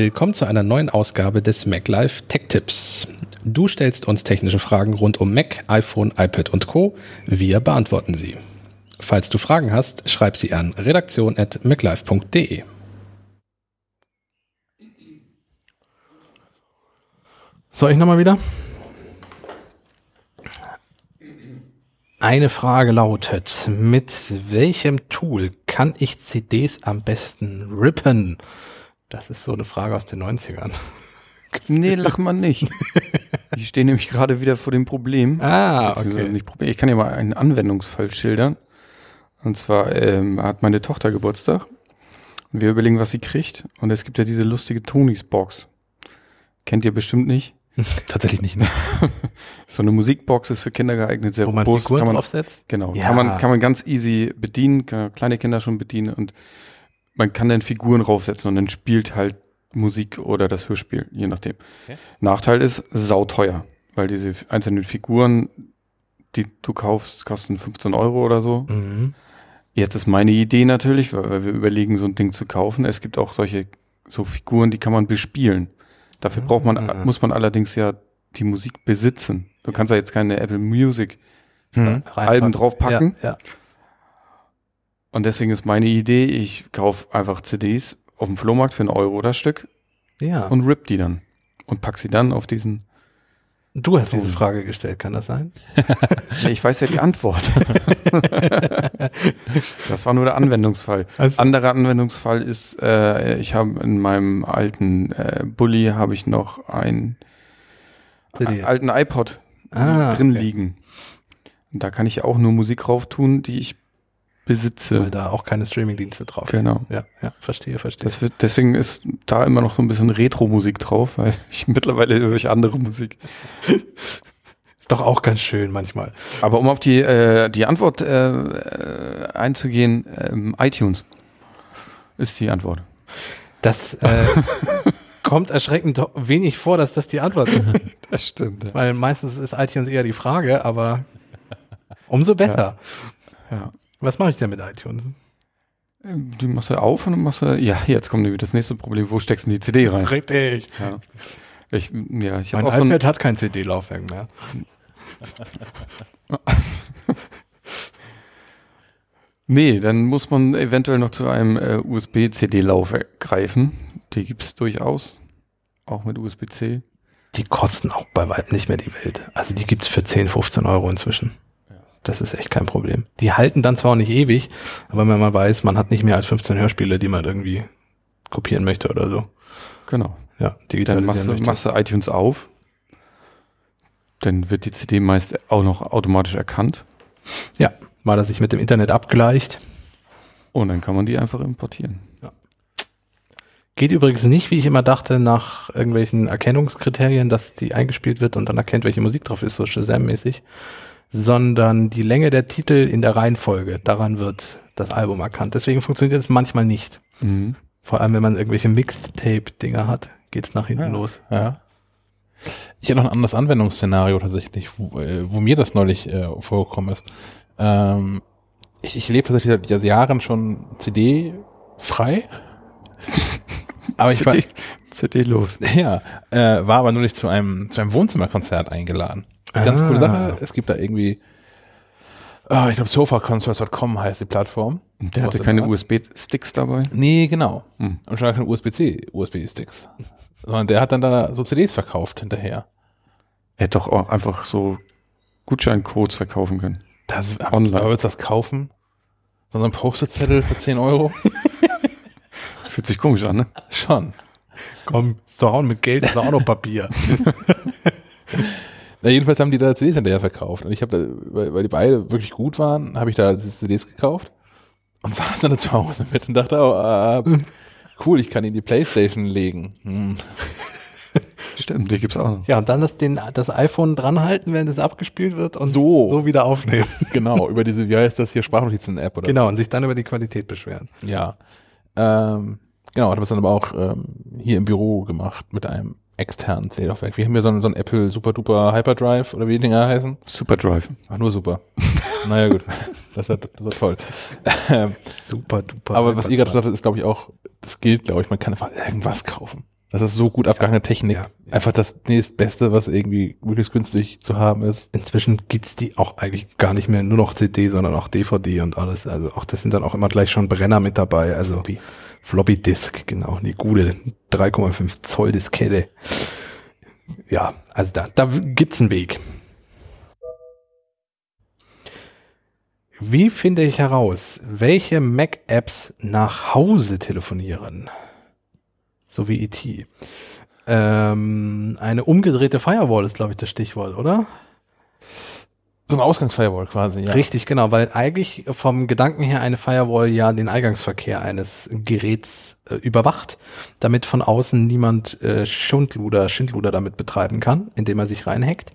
Willkommen zu einer neuen Ausgabe des MacLife Tech Tips. Du stellst uns technische Fragen rund um Mac, iPhone, iPad und Co. Wir beantworten sie. Falls du Fragen hast, schreib sie an redaktion.maclife.de. Soll ich nochmal wieder? Eine Frage lautet, mit welchem Tool kann ich CDs am besten rippen? Das ist so eine Frage aus den 90ern. Nee, lach mal nicht. Ich stehe nämlich gerade wieder vor dem Problem. Ah, okay. nicht Problem. Ich kann ja mal einen Anwendungsfall schildern. Und zwar ähm, hat meine Tochter Geburtstag. Und wir überlegen, was sie kriegt. Und es gibt ja diese lustige Tonys Box. Kennt ihr bestimmt nicht. Tatsächlich nicht, ne? So eine Musikbox ist für Kinder geeignet, sehr Wo man robust. Kann man, draufsetzt? Genau, Ja. kann, man, kann man ganz easy bedienen, kann kleine Kinder schon bedienen und man kann dann Figuren draufsetzen und dann spielt halt Musik oder das Hörspiel, je nachdem. Okay. Nachteil ist sauteuer, weil diese einzelnen Figuren, die du kaufst, kosten 15 Euro oder so. Mhm. Jetzt ist meine Idee natürlich, weil wir überlegen, so ein Ding zu kaufen. Es gibt auch solche so Figuren, die kann man bespielen. Dafür braucht man, Ah. muss man allerdings ja die Musik besitzen. Du kannst ja jetzt keine Apple Music Hm. Alben draufpacken. Ja, ja. Und deswegen ist meine Idee, ich kaufe einfach CDs auf dem Flohmarkt für einen Euro das Stück ja. und rip die dann. Und pack sie dann auf diesen. du hast diese Frage gestellt, kann das sein? Ich weiß ja die Antwort. das war nur der Anwendungsfall. Also- Anderer Anwendungsfall ist, äh, ich habe in meinem alten äh, Bulli habe ich noch einen CD. alten iPod Ah, drin okay. liegen. Und da kann ich auch nur Musik rauf tun, die ich besitze. Weil da auch keine Streamingdienste drauf. Genau. Ja, ja, verstehe, verstehe. Wird, deswegen ist da immer noch so ein bisschen Retro-Musik drauf, weil ich mittlerweile höre ich andere Musik. ist doch auch ganz schön manchmal. Aber um auf die, äh, die Antwort äh, äh, einzugehen, ähm, iTunes ist die Antwort. Das äh, kommt erschreckend wenig vor, dass das die Antwort ist. Das stimmt. Ja. Weil meistens ist iTunes eher die Frage, aber umso besser. ja. Was mache ich denn mit iTunes? Ähm, Die machst du auf und dann machst du, ja, jetzt kommt nämlich das nächste Problem, wo steckst du die CD rein? Richtig. Ja. Ich, ja, ich Mein auch so iPad hat kein CD-Laufwerk mehr. Nee, dann muss man eventuell noch zu einem äh, USB-CD-Laufwerk greifen. Die gibt's durchaus. Auch mit USB-C. Die kosten auch bei weitem nicht mehr die Welt. Also die gibt's für 10, 15 Euro inzwischen. Das ist echt kein Problem. Die halten dann zwar auch nicht ewig, aber wenn man weiß, man hat nicht mehr als 15 Hörspiele, die man irgendwie kopieren möchte oder so. Genau. Ja, Dann digitalisieren machst du, möchte. machst du iTunes auf. Dann wird die CD meist auch noch automatisch erkannt. Ja, mal das sich mit dem Internet abgleicht. Und dann kann man die einfach importieren. Geht übrigens nicht, wie ich immer dachte, nach irgendwelchen Erkennungskriterien, dass die eingespielt wird und dann erkennt, welche Musik drauf ist, so Shazam-mäßig, sondern die Länge der Titel in der Reihenfolge, daran wird das Album erkannt. Deswegen funktioniert es manchmal nicht. Mhm. Vor allem, wenn man irgendwelche Mixtape-Dinger hat, geht's nach hinten Ja. los. Ja. Ich habe noch ein anderes Anwendungsszenario tatsächlich, wo, äh, wo mir das neulich äh, vorgekommen ist. Ähm, ich, ich lebe tatsächlich seit Jahren schon CD-frei. aber ich war, CD, CD los. ja, äh, war aber nur nicht zu einem, zu einem Wohnzimmerkonzert eingeladen. Ganz Ah. coole Sache. Es gibt da irgendwie, oh, ich glaube, sofaconcerts.com heißt die Plattform. Der hatte keine? USB-Sticks dabei. Nee, genau. Hm. Und schon keine USB-C, USB-Sticks. Sondern der hat dann da so CDs verkauft hinterher. Er hätte doch auch einfach so Gutscheincodes verkaufen können. Das, Online. aber willst du das kaufen? So ein Post-it-Zettel für 10 Euro? Fühlt sich komisch an, ne? Schon. Komm, ist doch auch mit Geld, ist doch auch noch Papier. Na, jedenfalls haben die da CDs hinterher verkauft. Und ich habe, weil, weil die beide wirklich gut waren, habe ich da CDs gekauft und saß dann zu Hause mit und dachte, oh, äh, cool, ich kann ihn in die Playstation legen. Hm. Stimmt, die gibt's auch noch. ja, und dann das, den, das iPhone dranhalten, während es abgespielt wird und So. so wieder aufnehmen. Genau, über diese, wie heißt das hier, Sprachnotizen-App oder genau, und sich dann über die Qualität beschweren. Ja. Ähm, genau, habe es dann aber auch ähm, hier im Büro gemacht mit einem externen CD-Laufwerk. Wir haben hier so einen, so einen Apple Super Duper Hyperdrive oder wie die Dinger heißen. Superdrive. Ach, nur super. naja, gut. Das war, das war toll. Ähm, Super duper. aber was ihr gerade gesagt habt, ist, glaube ich, auch, das gilt, glaube ich, man kann einfach irgendwas kaufen. Das ist so gut abgehangene Technik. Ja. Einfach das nächstbeste, was irgendwie möglichst günstig zu haben ist. Inzwischen gibt's die auch eigentlich gar nicht mehr nur noch CD, sondern auch DVD und alles. Also auch das sind dann auch immer gleich schon Brenner mit dabei. Also Floppy, Floppy Disk, genau, eine gute 3,5 Zoll Diskette. Ja, also da, da gibt's einen Weg. Wie finde ich heraus, welche Mac-Apps nach Hause telefonieren? So wie ET. Ähm, eine umgedrehte Firewall ist, glaube ich, das Stichwort, oder? So ein Ausgangsfirewall quasi, ja. Richtig, genau, weil eigentlich vom Gedanken her eine Firewall ja den Eingangsverkehr eines Geräts äh, überwacht, damit von außen niemand äh, Schundluder, Schindluder damit betreiben kann, indem er sich reinhackt.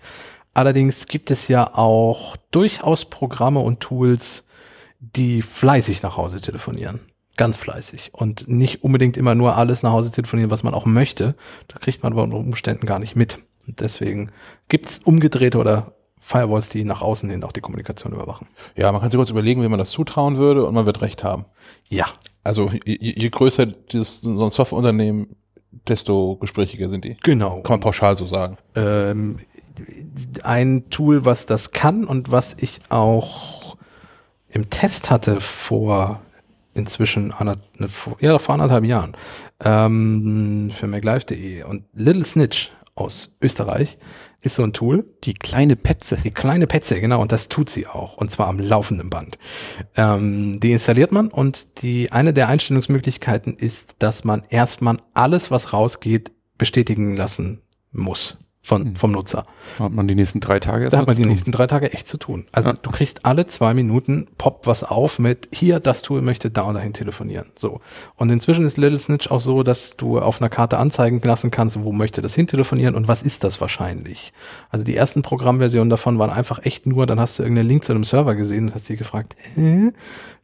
Allerdings gibt es ja auch durchaus Programme und Tools, die fleißig nach Hause telefonieren. Ganz fleißig. Und nicht unbedingt immer nur alles nach Hause telefonieren, was man auch möchte. Da kriegt man aber unter Umständen gar nicht mit. Und deswegen gibt's umgedrehte oder Firewalls, die nach außen hin auch die Kommunikation überwachen. Ja, man kann sich kurz überlegen, wie man das zutrauen würde und man wird recht haben. Ja, Also je, je größer dieses, so ein Softwareunternehmen, desto gesprächiger sind die. genau. Kann man pauschal so sagen. ähm, ein Tool, was das kann und was ich auch im Test hatte vor inzwischen ne, vor, ja, vor anderthalb Jahren ähm, für MacLife.de und Little Snitch aus Österreich ist so ein Tool, Die kleine Petze. die kleine Petze, genau, und das tut sie auch, und zwar am laufenden Band. Ähm, die installiert man und die eine der Einstellungsmöglichkeiten ist, dass man erstmal alles, was rausgeht, bestätigen lassen muss von, vom Nutzer. Hat man die nächsten drei Tage Da hat man die tun. nächsten drei Tage echt zu tun. Also Ja. du kriegst alle zwei Minuten, poppt was auf mit, hier, das Tool möchte da und dahin telefonieren. So. Und inzwischen ist Little Snitch auch so, dass du auf einer Karte anzeigen lassen kannst, wo möchte das hin telefonieren und was ist das wahrscheinlich. Also die ersten Programmversionen davon waren einfach echt nur, dann hast du irgendeinen Link zu einem Server gesehen und hast dich gefragt, hä?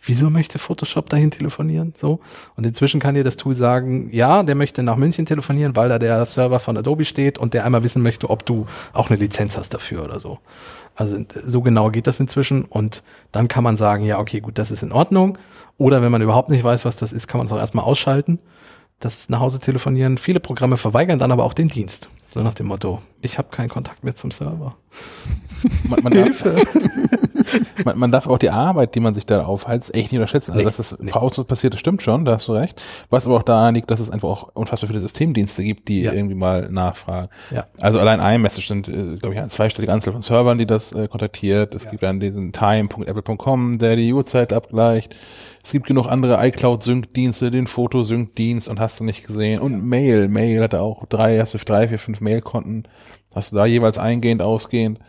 Wieso möchte Photoshop dahin telefonieren? So. Und inzwischen kann dir das Tool sagen, ja, der möchte nach München telefonieren, weil da der Server von Adobe steht und der einmal wissen möchte, ob du auch eine Lizenz hast dafür oder so. Also so genau geht das inzwischen und dann kann man sagen, ja, okay, gut, das ist in Ordnung. Oder wenn man überhaupt nicht weiß, was das ist, kann man es auch erstmal ausschalten. Das nach Hause telefonieren. Viele Programme verweigern dann aber auch den Dienst. So nach dem Motto, ich habe keinen Kontakt mehr zum Server. Man, man, darf, man, man darf auch die Arbeit, die man sich da aufheizt, echt nicht unterschätzen. Also, Nee, dass das nee. nee. passiert, das stimmt schon, da hast du recht. Was aber auch daran liegt, dass es einfach auch unfassbar viele Systemdienste gibt, die Ja. irgendwie mal nachfragen. Ja. Also allein iMessage sind, äh, glaube ich, eine zweistellige Anzahl von Servern, die das äh, kontaktiert. Es gibt dann diesen time.apple.com, der die Uhrzeit abgleicht. Es gibt genug andere iCloud-Sync-Dienste, den Fotosync-Dienst und hast du nicht gesehen. Und Mail. Mail hat auch drei, hast du drei, vier, fünf Mail-Konten. Hast du da jeweils eingehend, ausgehend.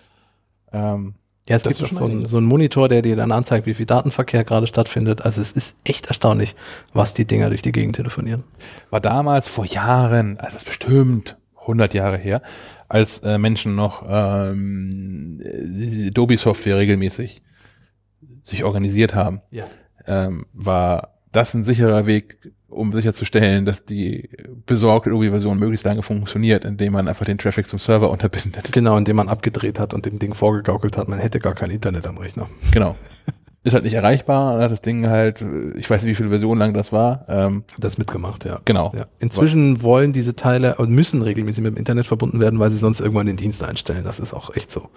Ähm, Ja, es Das gibt ist auch so, ein, einiges. so einen Monitor, der dir dann anzeigt, wie viel Datenverkehr gerade stattfindet. Also es ist echt erstaunlich, was die Dinger durch die Gegend telefonieren. war damals vor Jahren, also das ist bestimmt 100 Jahre her, als äh, Menschen noch ähm, äh, Adobe-Software regelmäßig sich organisiert haben, Ja. ähm, war das ein sicherer Weg, um sicherzustellen, dass die besorgte Adobe-Version möglichst lange funktioniert, indem man einfach den Traffic zum Server unterbindet. Genau, indem man abgedreht hat und dem Ding vorgegaukelt hat, man hätte gar kein Internet am Rechner. Genau. Ist halt nicht erreichbar, hat das Ding halt, ich weiß nicht, wie viele Versionen lang das war. Ähm, Das mitgemacht, ja. genau. Ja. Inzwischen wollen diese Teile und müssen regelmäßig mit dem Internet verbunden werden, weil sie sonst irgendwann den Dienst einstellen. Das ist auch echt so.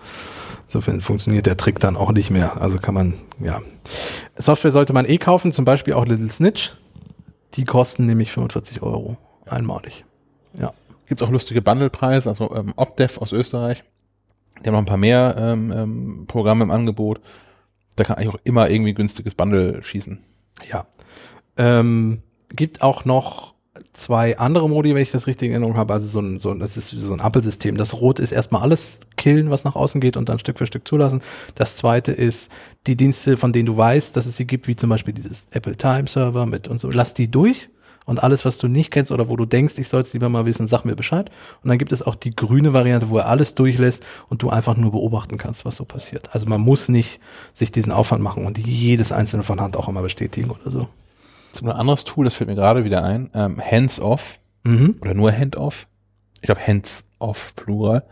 Insofern funktioniert der Trick dann auch nicht mehr. Also kann man, ja. Software sollte man eh kaufen, zum Beispiel auch Little Snitch. Die kosten nämlich 45 Euro. Einmalig. Ja. Gibt's auch lustige Bundlepreise, also ähm, Opdev aus Österreich. Die haben noch ein paar mehr ähm, ähm, Programme im Angebot. Da kann eigentlich auch immer irgendwie günstiges Bundle schießen. Ja. Ähm, gibt auch noch zwei andere Modi, wenn ich das richtig in Erinnerung habe. Also so ein, so ein, das ist so ein Ampelsystem. Das Rot ist erstmal alles killen, was nach außen geht und dann Stück für Stück zulassen. Das zweite ist die Dienste, von denen du weißt, dass es sie gibt, wie zum Beispiel dieses Apple Time Server mit und so. Lass die durch. Und alles, was du nicht kennst oder wo du denkst, ich soll es lieber mal wissen, sag mir Bescheid. Und dann gibt es auch die grüne Variante, wo er alles durchlässt und du einfach nur beobachten kannst, was so passiert. Also man muss nicht sich diesen Aufwand machen und jedes einzelne von Hand auch immer bestätigen oder so. So ein anderes Tool, das fällt mir gerade wieder ein, ähm, Hands Off Mhm. oder nur Hand Off. Ich glaube Hands Off Plural,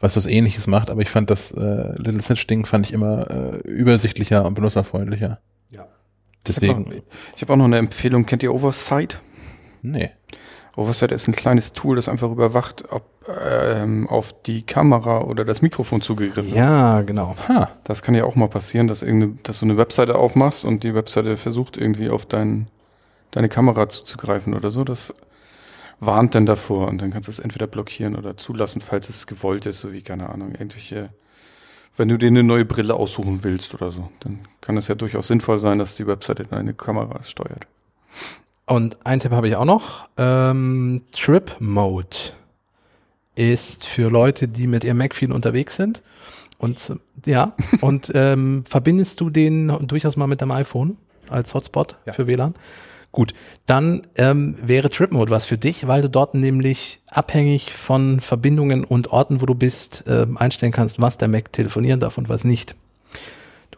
was was ähnliches macht, aber ich fand das äh, Little Snitch Ding fand ich immer äh, übersichtlicher und benutzerfreundlicher. Ja. Deswegen, Ich habe auch noch eine Empfehlung. Kennt ihr Oversight? nee. Oversight ist ein kleines Tool, das einfach überwacht, ob ähm, auf die Kamera oder das Mikrofon zugegriffen wird. Ja, genau. Ha. Das kann ja auch mal passieren, dass, irgendeine, dass du eine Webseite aufmachst und die Webseite versucht irgendwie auf dein, deine Kamera zuzugreifen oder so. Das warnt dann davor und dann kannst du es entweder blockieren oder zulassen, falls es gewollt ist, so wie, keine Ahnung, irgendwelche, wenn du dir eine neue Brille aussuchen willst oder so, dann kann es ja durchaus sinnvoll sein, dass die Webseite deine Kamera steuert. Und ein Tipp habe ich auch noch. Ähm, Trip Mode ist für Leute, die mit ihrem Mac viel unterwegs sind. Und ja, und ähm, verbindest du den durchaus mal mit deinem iPhone als Hotspot Ja. für WLAN? Gut, dann ähm, wäre Trip Mode was für dich, weil du dort nämlich abhängig von Verbindungen und Orten, wo du bist, ähm, einstellen kannst, was der Mac telefonieren darf und was nicht.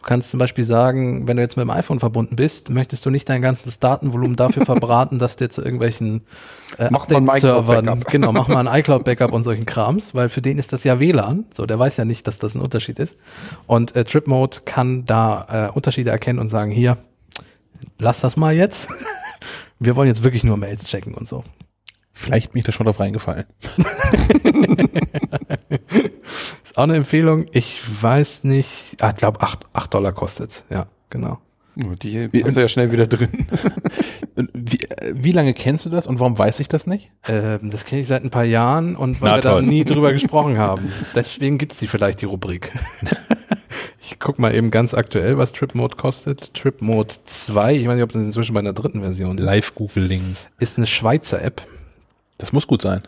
Du kannst zum Beispiel sagen, wenn du jetzt mit dem iPhone verbunden bist, möchtest du nicht dein ganzes Datenvolumen dafür verbraten, dass dir zu irgendwelchen äh, Update-Servern, genau, mach mal ein iCloud-Backup und solchen Krams, weil für den ist das ja WLAN. So, der weiß ja nicht, dass das ein Unterschied ist. Und äh, Trip Mode kann da äh, Unterschiede erkennen und sagen, hier, lass das mal jetzt. Wir wollen jetzt wirklich nur Mails checken und so. Vielleicht bin ich da schon drauf reingefallen. Ist auch eine Empfehlung. Ich weiß nicht, ah, ich glaube, 8, 8 Dollar kostet's. Ja, genau. Die Wie- bist du ja schnell wieder drin. Und Wie, wie lange kennst du das und warum weiß ich das nicht? Ähm, das kenne ich seit ein paar Jahren und weil Na wir da nie drüber gesprochen haben. Deswegen gibt's die vielleicht, die Rubrik. ich guck mal eben ganz aktuell, was Trip Mode kostet. Trip Mode 2, ich weiß nicht, ob das inzwischen bei einer dritten Version ist, Live-Googling. ist eine Schweizer App. Das muss gut sein.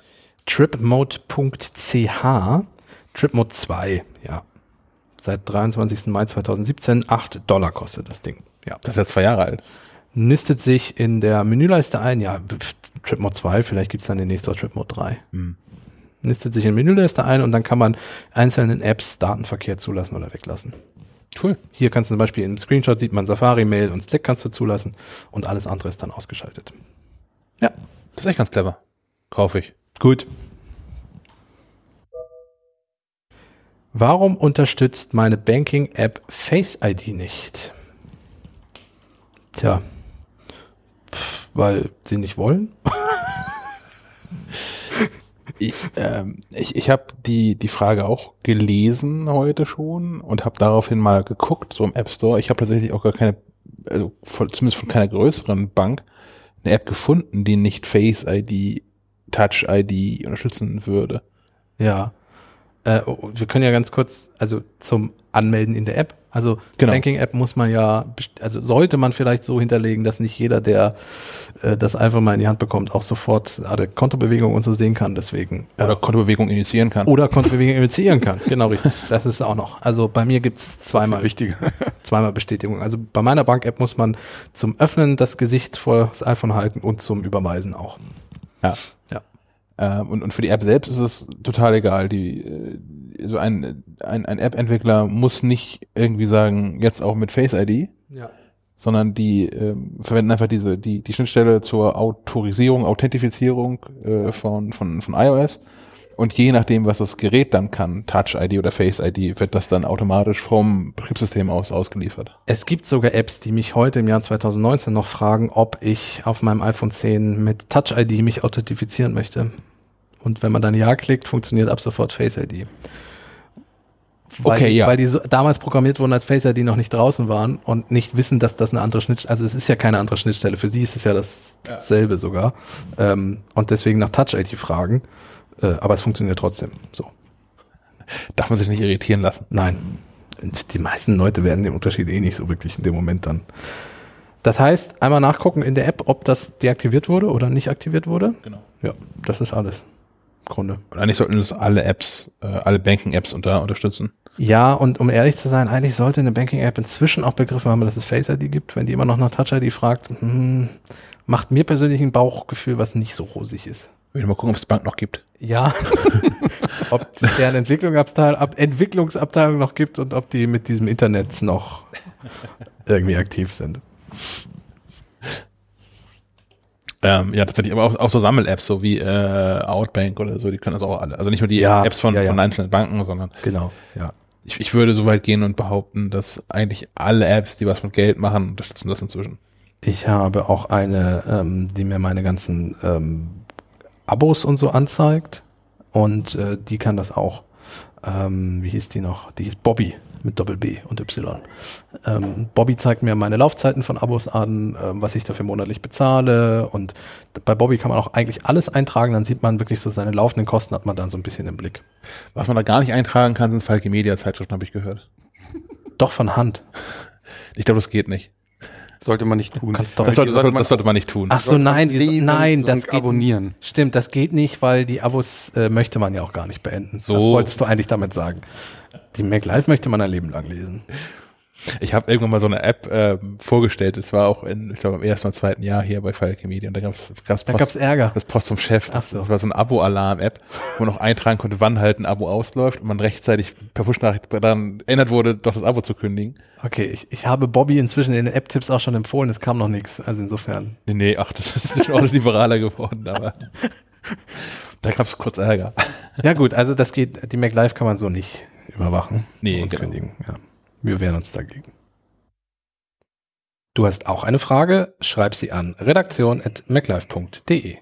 tripmode.ch. Trip Mode 2, ja. Seit 23. Mai 2017, 8 Dollar kostet das Ding. Ja. Das ist ja zwei Jahre alt. Nistet sich in der Menüleiste ein, ja, pf, Trip Mode 2, vielleicht gibt's dann demnächst auch Trip Mode 3. Hm. Nistet sich in Menüleiste ein und dann kann man einzelnen Apps Datenverkehr zulassen oder weglassen. Cool. Hier kannst du zum Beispiel im Screenshot sieht man Safari, Mail und Slack kannst du zulassen und alles andere ist dann ausgeschaltet. Das ist echt ganz clever. Kaufe ich. Gut. Warum unterstützt meine Banking-App Face ID nicht? Tja, Pff, weil sie nicht wollen. Ich, ähm, ich, ich habe die, die Frage auch gelesen heute schon und habe daraufhin mal geguckt, so im App Store. Ich habe tatsächlich auch gar keine, also von, zumindest von keiner größeren Bank, eine App gefunden, die nicht Face ID, Touch ID unterstützen würde. Ja. Äh, oh, wir können ja ganz kurz, also zum Anmelden in der App. Also Genau. Banking-App muss man ja, also sollte man vielleicht so hinterlegen, dass nicht jeder, der äh, das einfach mal in die Hand bekommt, auch sofort alle Kontobewegungen und so sehen kann. Deswegen. äh, Oder Kontobewegung initiieren kann. oder Kontobewegung initiieren kann. Genau richtig. Das ist auch noch. Also bei mir gibt's zweimal, Wichtiger. zweimal Bestätigung. Also bei meiner Bank-App muss man zum Öffnen das Gesicht vor das iPhone halten und zum Überweisen auch. Ja. Ja. Ähm, und, und für die App selbst ist es total egal. Die, äh, so ein, ein, ein App-Entwickler muss nicht irgendwie sagen, jetzt auch mit Face ID, Ja. sondern die ähm, verwenden einfach diese, die, die Schnittstelle zur Autorisierung, Authentifizierung äh, von, von, von iOS. Und je nachdem, was das Gerät dann kann, Touch ID oder Face ID, wird das dann automatisch vom Betriebssystem aus ausgeliefert. Es gibt sogar Apps, die mich heute im Jahr 2019 noch fragen, ob ich auf meinem iPhone 10 mit Touch ID mich authentifizieren möchte. Und wenn man dann Ja klickt, funktioniert ab sofort Face ID. Weil, Okay, ja. Weil die so, damals programmiert wurden, als Face ID noch nicht draußen waren und nicht wissen, dass das eine andere Schnittstelle, also es ist ja keine andere Schnittstelle, für sie ist es ja das- dasselbe sogar. Ähm, und deswegen nach Touch ID fragen. Äh, aber es funktioniert trotzdem. So. Darf man sich nicht irritieren lassen. Nein. Die meisten Leute werden den Unterschied eh nicht so wirklich in dem Moment dann. Das heißt, einmal nachgucken in der App, ob das deaktiviert wurde oder nicht aktiviert wurde. Genau. Ja, das ist alles. Im Grunde. Und eigentlich sollten das alle Apps, äh, alle Banking-Apps unter, unterstützen. Ja, und um ehrlich zu sein, eigentlich sollte eine Banking-App inzwischen auch begriffen haben, dass es Face ID gibt. Wenn die immer noch nach Touch ID fragt, hm, macht mir persönlich ein Bauchgefühl, was nicht so rosig ist. Ich will mal gucken, ob es die Bank noch gibt. Ja, ob es deren Entwicklungsabteilung, Ab Entwicklungsabteilung noch gibt und ob die mit diesem Internet noch irgendwie aktiv sind. Ähm, ja, tatsächlich, aber auch, auch so Sammel-Apps, so wie äh, Outbank oder so, die können das auch alle. Also nicht nur die Ja, Apps von, ja, ja. von einzelnen Banken, sondern Genau, ja. ich, ich würde so weit gehen und behaupten, dass eigentlich alle Apps, die was mit Geld machen, unterstützen das inzwischen. Ich habe auch eine, ähm, die mir meine ganzen ähm, Abos und so anzeigt. Und äh, die kann das auch. Ähm, wie hieß die noch? Die hieß Bobby mit Doppel B und Y. Ähm, Bobby zeigt mir meine Laufzeiten von Abos an, ähm, was ich dafür monatlich bezahle. Und bei Bobby kann man auch eigentlich alles eintragen. Dann sieht man wirklich so seine laufenden Kosten, hat man dann so ein bisschen im Blick. Was man da gar nicht eintragen kann, sind Falke Media Zeitschriften, habe ich gehört. Doch von Hand. Ich glaube, das geht nicht. Sollte man nicht tun. Kannst doch Das sollte, das, sollte man das sollte man nicht tun. Ach so, nein, die, nein, das geht, abonnieren. Stimmt, das geht nicht, weil die Abos äh, möchte man ja auch gar nicht beenden. So. Das wolltest du eigentlich damit sagen. Die Mac Live möchte man ein Leben lang lesen. Ich habe irgendwann mal so eine App ähm, vorgestellt. Das war auch in, ich glaube, im ersten oder zweiten Jahr hier bei Falke Media. Und da Post, gab's Ärger. das Post vom Chef. Ach so. Das war so eine Abo-Alarm-App, wo man auch eintragen konnte, wann halt ein Abo ausläuft und man rechtzeitig per Push-Nachricht daran erinnert wurde, doch das Abo zu kündigen. Okay, ich, ich habe Bobby inzwischen in den App-Tipps auch schon empfohlen, es kam noch nichts. Also insofern. Nee, nee, ach, das ist schon alles liberaler geworden, aber da gab's kurz Ärger. Ja gut, also das geht, die Mac Live kann man so nicht überwachen Nee, und genau. kündigen. Ja. Wir wehren uns dagegen. Du hast auch eine Frage? Schreib sie an redaktion.maclife.de.